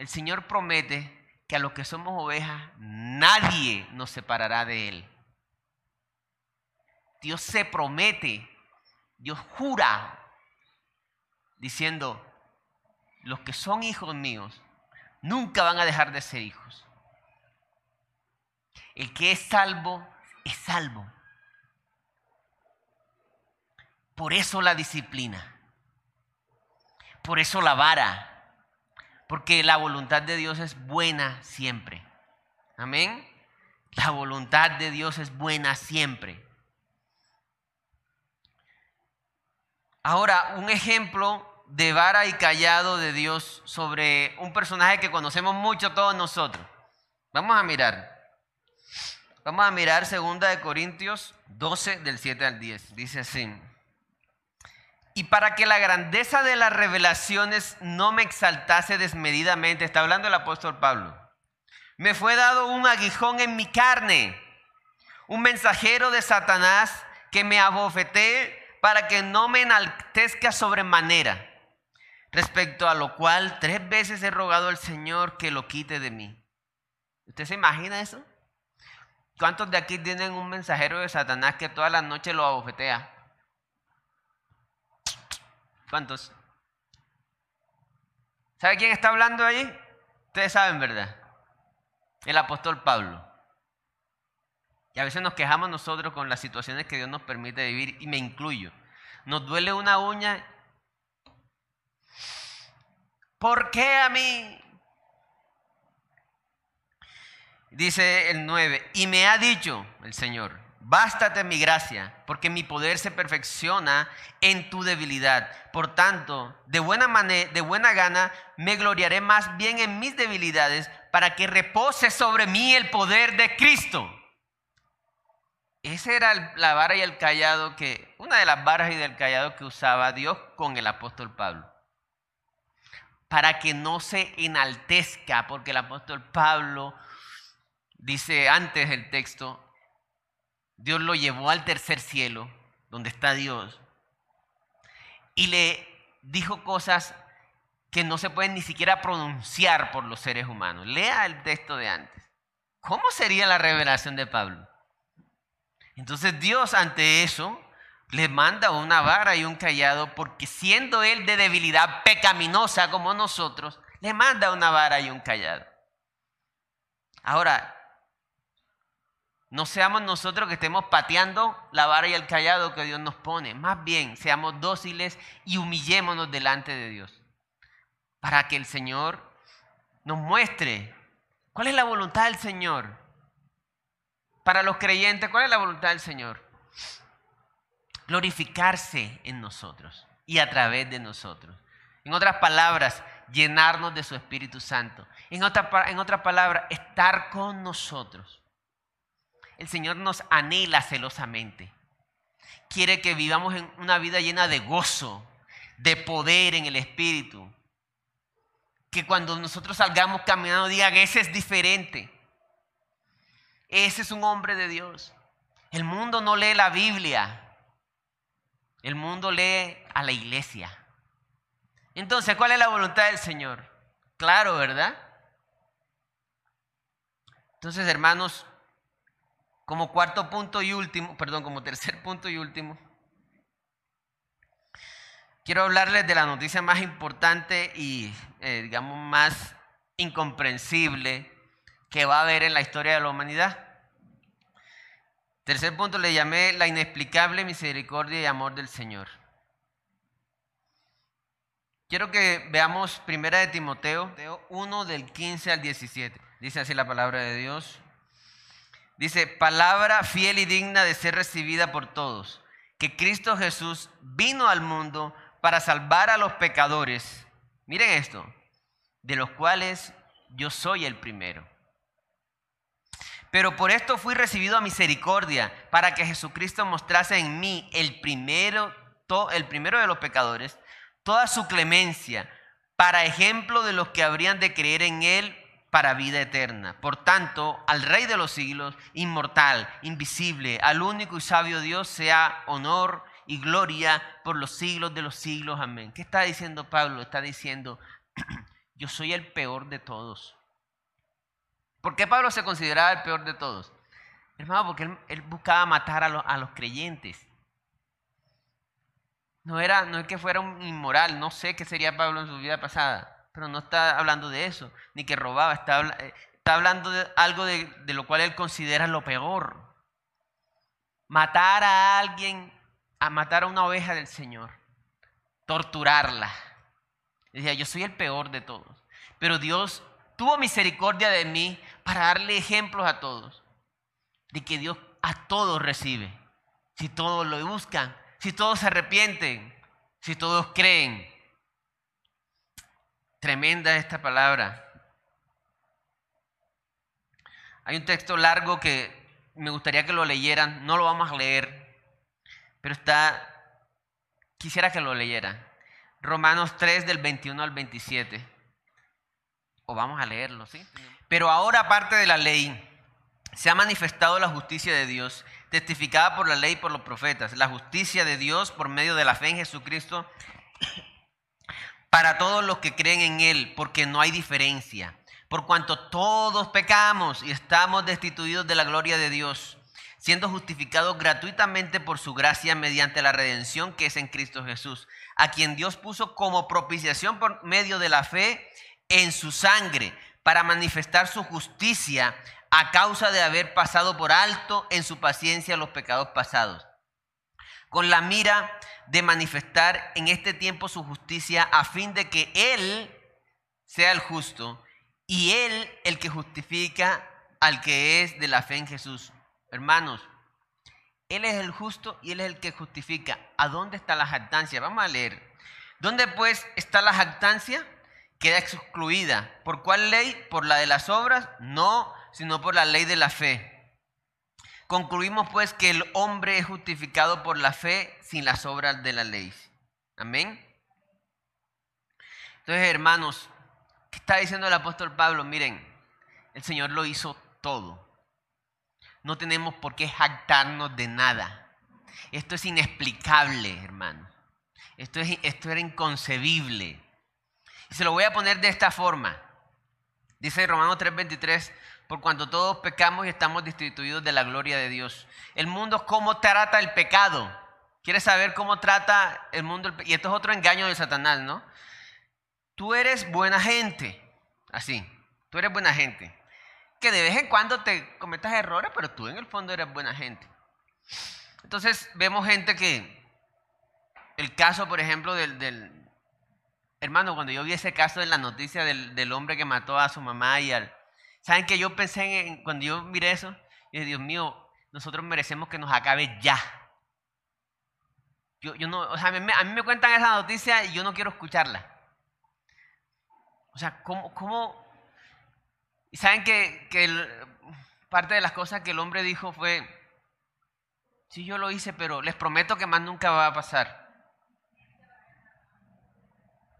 [SPEAKER 1] El Señor promete que a los que somos ovejas, nadie nos separará de Él. Dios se promete, Dios jura, diciendo, los que son hijos míos nunca van a dejar de ser hijos. El que es salvo es salvo. Por eso la disciplina. Por eso la vara. Porque la voluntad de Dios es buena siempre. Amén. La voluntad de Dios es buena siempre. Ahora, un ejemplo de vara y callado de Dios sobre un personaje que conocemos mucho todos nosotros. Vamos a mirar. Vamos a mirar 2 de Corintios 12 del 7 al 10. Dice así. Y para que la grandeza de las revelaciones no me exaltase desmedidamente, está hablando el apóstol Pablo, me fue dado un aguijón en mi carne, un mensajero de Satanás que me abofeté para que no me enaltezca sobremanera. Respecto a lo cual tres veces he rogado al Señor que lo quite de mí. ¿Usted se imagina eso? ¿Cuántos de aquí tienen un mensajero de Satanás que toda la noche lo abofetea? ¿Cuántos? ¿Sabe quién está hablando ahí? Ustedes saben, ¿verdad? El apóstol Pablo. Y a veces nos quejamos nosotros con las situaciones que Dios nos permite vivir, y me incluyo. Nos duele una uña ¿Por qué a mí? Dice el 9, y me ha dicho el Señor, bástate mi gracia, porque mi poder se perfecciona en tu debilidad. Por tanto, de buena manera, de buena gana, me gloriaré más bien en mis debilidades, para que repose sobre mí el poder de Cristo. Esa era la vara y el callado que, una de las varas y del callado que usaba Dios con el apóstol Pablo para que no se enaltezca, porque el apóstol Pablo dice antes el texto, Dios lo llevó al tercer cielo, donde está Dios, y le dijo cosas que no se pueden ni siquiera pronunciar por los seres humanos. Lea el texto de antes. ¿Cómo sería la revelación de Pablo? Entonces Dios ante eso le manda una vara y un callado, porque siendo él de debilidad pecaminosa como nosotros, le manda una vara y un callado. Ahora, no seamos nosotros que estemos pateando la vara y el callado que Dios nos pone. Más bien, seamos dóciles y humillémonos delante de Dios. Para que el Señor nos muestre cuál es la voluntad del Señor. Para los creyentes, ¿cuál es la voluntad del Señor? glorificarse en nosotros y a través de nosotros. En otras palabras, llenarnos de su Espíritu Santo. En otra, en otra palabra, estar con nosotros. El Señor nos anhela celosamente. Quiere que vivamos en una vida llena de gozo, de poder en el Espíritu. Que cuando nosotros salgamos caminando digan, ese es diferente. Ese es un hombre de Dios. El mundo no lee la Biblia. El mundo lee a la iglesia. Entonces, ¿cuál es la voluntad del Señor? Claro, ¿verdad? Entonces, hermanos, como cuarto punto y último, perdón, como tercer punto y último, quiero hablarles de la noticia más importante y, eh, digamos, más incomprensible que va a haber en la historia de la humanidad. Tercer punto le llamé la inexplicable misericordia y amor del Señor. Quiero que veamos primera de Timoteo 1 del 15 al 17. Dice así la palabra de Dios. Dice, palabra fiel y digna de ser recibida por todos, que Cristo Jesús vino al mundo para salvar a los pecadores. Miren esto, de los cuales yo soy el primero. Pero por esto fui recibido a misericordia, para que Jesucristo mostrase en mí el primero, el primero de los pecadores toda su clemencia, para ejemplo de los que habrían de creer en Él para vida eterna. Por tanto, al Rey de los siglos, inmortal, invisible, al único y sabio Dios, sea honor y gloria por los siglos de los siglos. Amén. ¿Qué está diciendo Pablo? Está diciendo, yo soy el peor de todos. ¿Por qué Pablo se consideraba el peor de todos? Hermano, porque él, buscaba matar a, a los creyentes. No, era, no es que fuera un inmoral, no sé qué sería Pablo en su vida pasada, pero no está hablando de eso, ni que robaba, está, eh, está hablando de algo de, de lo cual él considera lo peor. Matar a alguien, a matar a una oveja del Señor, torturarla. Decía, yo soy el peor de todos, pero Dios tuvo misericordia de mí para darle ejemplos a todos, de que Dios a todos recibe, si todos lo buscan si todos se arrepienten, si todos creen. Tremenda esta palabra. Hay un texto largo que me gustaría que lo leyeran, no lo vamos a leer, pero está, quisiera que lo leyeran. Romanos 3 del 21 al 27. O vamos a leerlo, ¿sí? Pero ahora aparte de la ley, se ha manifestado la justicia de Dios testificada por la ley y por los profetas, la justicia de Dios por medio de la fe en Jesucristo para todos los que creen en Él, porque no hay diferencia, por cuanto todos pecamos y estamos destituidos de la gloria de Dios, siendo justificados gratuitamente por su gracia mediante la redención que es en Cristo Jesús, a quien Dios puso como propiciación por medio de la fe en su sangre, para manifestar su justicia a causa de haber pasado por alto en su paciencia los pecados pasados, con la mira de manifestar en este tiempo su justicia a fin de que Él sea el justo y Él el que justifica al que es de la fe en Jesús. Hermanos, Él es el justo y Él es el que justifica. ¿A dónde está la jactancia? Vamos a leer. ¿Dónde pues está la jactancia? Queda excluida. ¿Por cuál ley? ¿Por la de las obras? No, sino por la ley de la fe. Concluimos pues que el hombre es justificado por la fe sin las obras de la ley. Amén. Entonces, hermanos, ¿qué está diciendo el apóstol Pablo? Miren, el Señor lo hizo todo. No tenemos por qué jactarnos de nada. Esto es inexplicable, hermano. Esto, es, esto era inconcebible. Y se lo voy a poner de esta forma. Dice Romanos 3:23, por cuanto todos pecamos y estamos destituidos de la gloria de Dios. El mundo, ¿cómo trata el pecado? ¿Quieres saber cómo trata el mundo? Y esto es otro engaño de Satanás, ¿no? Tú eres buena gente, así, tú eres buena gente. Que de vez en cuando te cometas errores, pero tú en el fondo eres buena gente. Entonces vemos gente que, el caso, por ejemplo, del, hermano, cuando yo vi ese caso en la noticia del, del hombre que mató a su mamá y al, ¿Saben que yo pensé en, cuando yo miré eso? Y dije, Dios mío, nosotros merecemos que nos acabe ya. Yo, yo no, o sea, a mí, me cuentan esa noticia y yo no quiero escucharla. O sea, ¿cómo? cómo? Y saben que, que parte de las cosas que el hombre dijo fue, sí, yo lo hice, pero les prometo que más nunca va a pasar.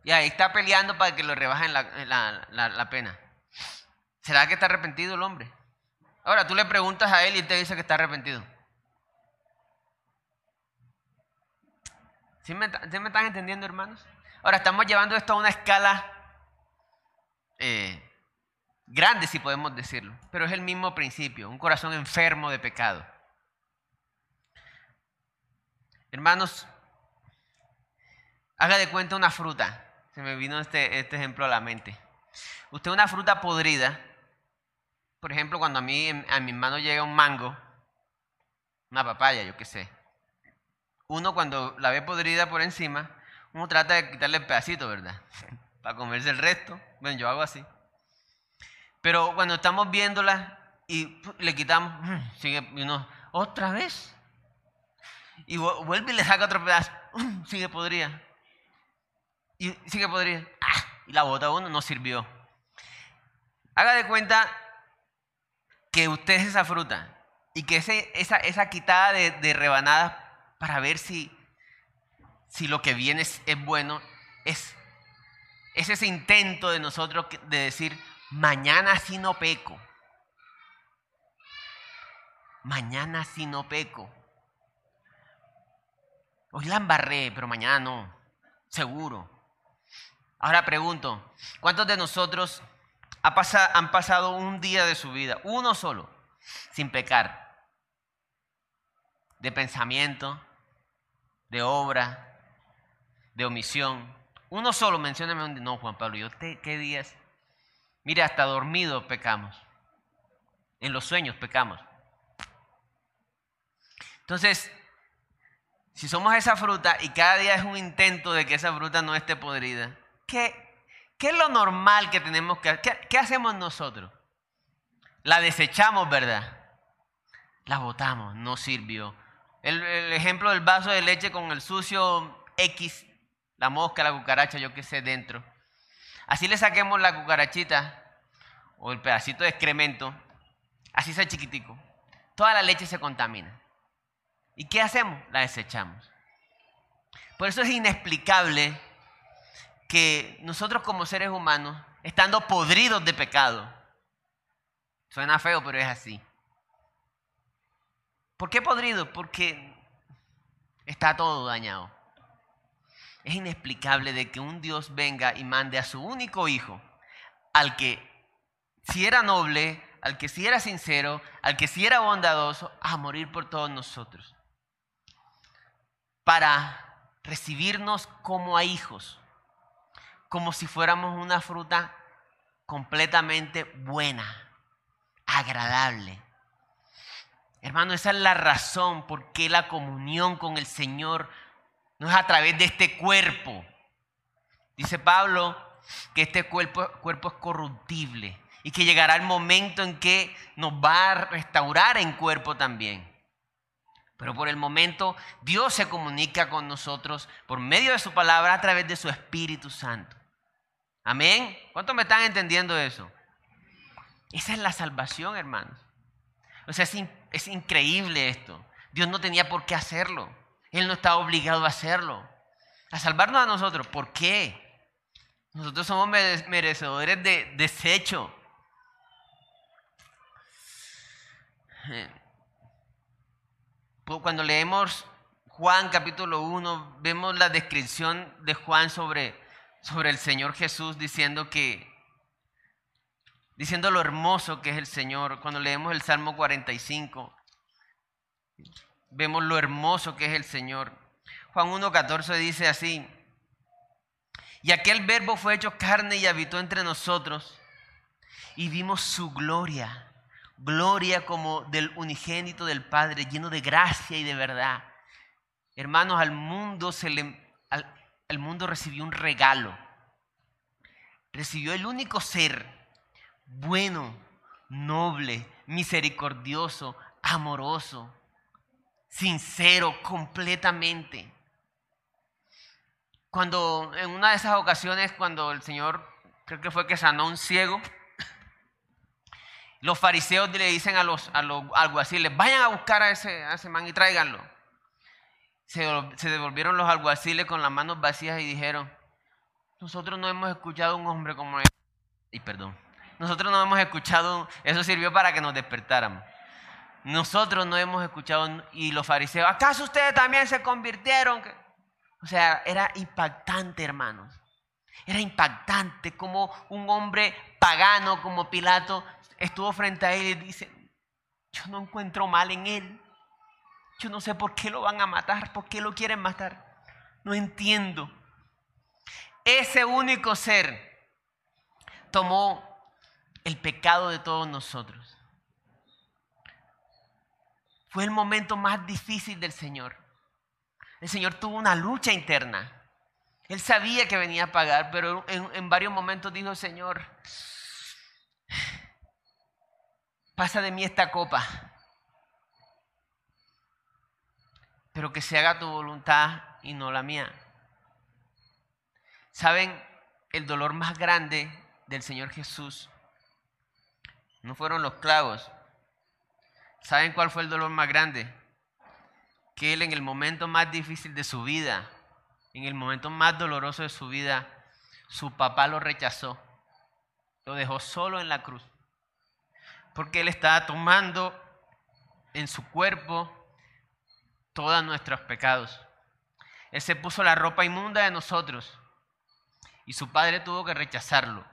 [SPEAKER 1] Y ahí está peleando para que lo rebajen la, la, la pena. ¿Será que está arrepentido el hombre? Ahora tú le preguntas a él y te dice que está arrepentido. ¿Sí me, están entendiendo, hermanos? Ahora estamos llevando esto a una escala eh, grande, si podemos decirlo, pero es el mismo principio, un corazón enfermo de pecado. Hermanos, Haga de cuenta una fruta. Se me vino este, este ejemplo a la mente. Usted una fruta podrida, por ejemplo, cuando a mí a mi mano llega un mango, una papaya, yo qué sé. Uno cuando la ve podrida por encima, uno trata de quitarle el pedacito, ¿verdad? Para comerse el resto. Bueno, yo hago así. Pero cuando estamos viéndola y le quitamos, sigue uno, otra vez. Y vuelve y le saca otro pedazo, sigue podrida. Y sigue podrida. ¡Ah! Y la bota uno no sirvió. Haga de cuenta que usted es esa fruta y que ese, esa, esa quitada de, rebanadas para ver si, si lo que viene es, bueno, es, es ese intento de nosotros de decir, mañana sí no peco. Mañana sí no peco. Hoy la embarré, pero mañana no. Seguro. Ahora pregunto, ¿cuántos de nosotros han pasado un día de su vida, uno solo, sin pecar? De pensamiento, de obra, de omisión. Uno solo, mencióname un día. No, Juan Pablo, ¿yo qué días? Mire, hasta dormido pecamos. En los sueños pecamos. Entonces, si somos esa fruta y cada día es un intento de que esa fruta no esté podrida, ¿qué, qué es lo normal que tenemos que hacer? ¿Qué, hacemos nosotros? La desechamos, ¿verdad? La botamos, no sirvió. El, ejemplo del vaso de leche con el sucio X, la mosca, la cucaracha, yo qué sé, dentro. Así le saquemos la cucarachita o el pedacito de excremento, así sea chiquitico. Toda la leche se contamina. ¿Y qué hacemos? La desechamos. Por eso es inexplicable que nosotros como seres humanos, estando podridos de pecado, suena feo, pero es así, ¿Por qué podrido? Porque está todo dañado. Es inexplicable de que un Dios venga y mande a su único hijo, al que si era noble, al que si era sincero, al que si era bondadoso, a morir por todos nosotros. Para recibirnos como a hijos, como si fuéramos una fruta completamente buena, agradable Hermano, esa es la razón por qué la comunión con el Señor no es a través de este cuerpo. Dice Pablo que este cuerpo, cuerpo es corruptible y que llegará el momento en que nos va a restaurar en cuerpo también. Pero por el momento Dios se comunica con nosotros por medio de su palabra a través de su Espíritu Santo. Amén. ¿Cuántos me están entendiendo eso? Esa es la salvación, hermanos. O sea, es, increíble esto. Dios no tenía por qué hacerlo. Él no estaba obligado a hacerlo. A salvarnos a nosotros. ¿Por qué? Nosotros somos merecedores de desecho. Cuando leemos Juan capítulo 1, vemos la descripción de Juan sobre, sobre el Señor Jesús diciendo que diciendo lo hermoso que es el Señor. Cuando leemos el Salmo 45, vemos lo hermoso que es el Señor. Juan 1.14 dice así, y aquel verbo fue hecho carne y habitó entre nosotros, y vimos su gloria, gloria como del unigénito del Padre, lleno de gracia y de verdad. Hermanos, al mundo se le, mundo recibió un regalo. Recibió el único ser bueno, noble, misericordioso, amoroso, sincero completamente. Cuando en una de esas ocasiones, cuando el Señor, creo que fue que sanó a un ciego, los fariseos le dicen a los, a los alguaciles, vayan a buscar a ese, a ese man y tráiganlo. Se, devolvieron los alguaciles con las manos vacías y dijeron, nosotros no hemos escuchado un hombre como él. Y perdón. Nosotros no hemos escuchado, eso sirvió para que nos despertáramos. Nosotros no hemos escuchado, y los fariseos, ¿acaso ustedes también se convirtieron? O sea, era impactante, hermanos. Era impactante como un hombre pagano como Pilato estuvo frente a él y dice, yo no encuentro mal en él. Yo no sé por qué lo van a matar, por qué lo quieren matar. No entiendo. ese único ser, tomó el pecado de todos nosotros. Fue el momento más difícil del Señor. El Señor tuvo una lucha interna. Él sabía que venía a pagar, pero en, varios momentos dijo, Señor, pasa de mí esta copa, pero que se haga tu voluntad y no la mía. ¿Saben? El dolor más grande del Señor Jesús no fueron los clavos. ¿Saben cuál fue el dolor más grande? Que Él en el momento más difícil de su vida, en el momento más doloroso de su vida, su papá lo rechazó. Lo dejó solo en la cruz. Porque Él estaba tomando en su cuerpo todos nuestros pecados. Él se puso la ropa inmunda de nosotros y su padre tuvo que rechazarlo.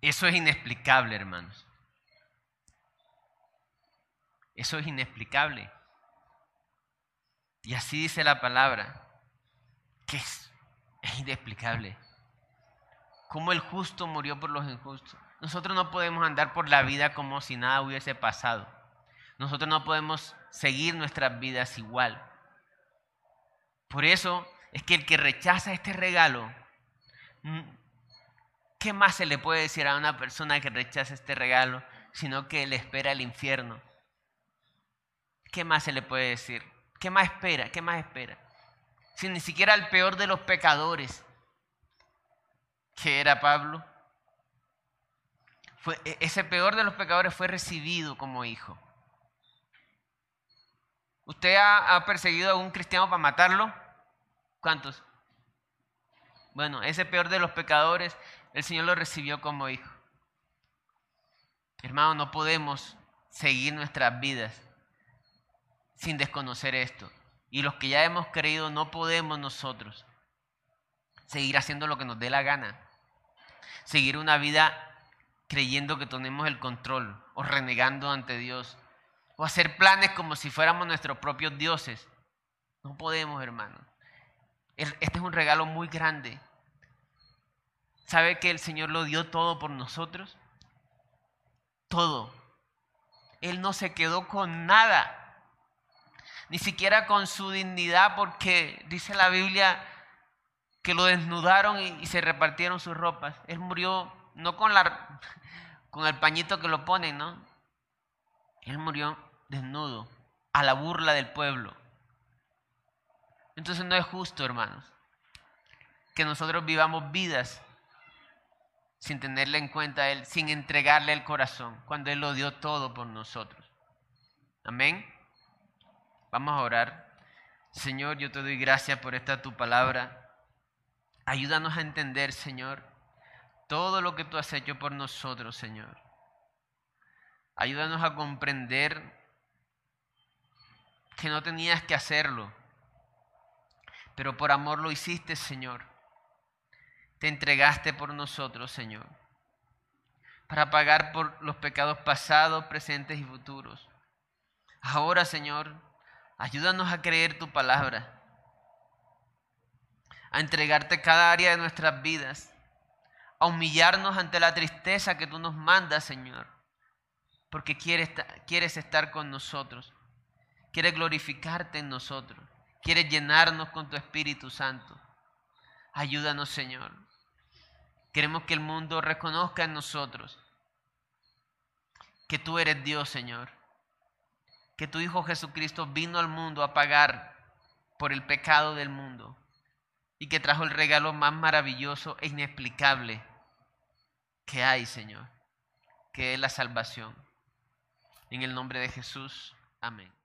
[SPEAKER 1] Eso es inexplicable, hermanos. Eso es inexplicable. Y así dice la palabra, que es, es inexplicable. Cómo el justo murió por los injustos. Nosotros no podemos andar por la vida como si nada hubiese pasado. Nosotros no podemos seguir nuestras vidas igual. Por eso es que el que rechaza este regalo, mm, ¿qué más se le puede decir a una persona que rechaza este regalo sino que le espera el infierno? ¿Qué más se le puede decir? ¿Qué más espera? ¿Qué más espera? Si ni siquiera el peor de los pecadores, que era Pablo, e, ese peor de los pecadores fue recibido como hijo. ¿Usted ha, perseguido a un cristiano para matarlo? ¿Cuántos? Bueno, ese peor de los pecadores, el Señor lo recibió como hijo. Hermano, no podemos seguir nuestras vidas sin desconocer esto. Y los que ya hemos creído, no podemos nosotros seguir haciendo lo que nos dé la gana. Seguir una vida creyendo que tenemos el control o renegando ante Dios o hacer planes como si fuéramos nuestros propios dioses. No podemos, hermano. Este es un regalo muy grande. ¿Sabe que el Señor lo dio todo por nosotros? Todo. Él no se quedó con nada. Ni siquiera con su dignidad porque dice la Biblia que lo desnudaron y, se repartieron sus ropas. Él murió no con, la, con el pañito que lo ponen, ¿no? Él murió desnudo, a la burla del pueblo. Entonces no es justo, hermanos, que nosotros vivamos vidas sin tenerle en cuenta a Él, sin entregarle el corazón, cuando Él lo dio todo por nosotros. Amén. Vamos a orar. Señor, yo te doy gracias por esta tu palabra. Ayúdanos a entender, Señor, todo lo que tú has hecho por nosotros, Señor. Ayúdanos a comprender que no tenías que hacerlo, pero por amor lo hiciste, Señor. Te entregaste por nosotros, Señor, para pagar por los pecados pasados, presentes y futuros. Ahora, Señor, ayúdanos a creer tu palabra, a entregarte cada área de nuestras vidas, a humillarnos ante la tristeza que tú nos mandas, Señor, porque quieres, quieres estar con nosotros quiere glorificarte en nosotros, quiere llenarnos con tu Espíritu Santo. Ayúdanos, Señor. Queremos que el mundo reconozca en nosotros que tú eres Dios, Señor. Que tu Hijo Jesucristo vino al mundo a pagar por el pecado del mundo y que trajo el regalo más maravilloso e inexplicable que hay, Señor, que es la salvación. En el nombre de Jesús, amén.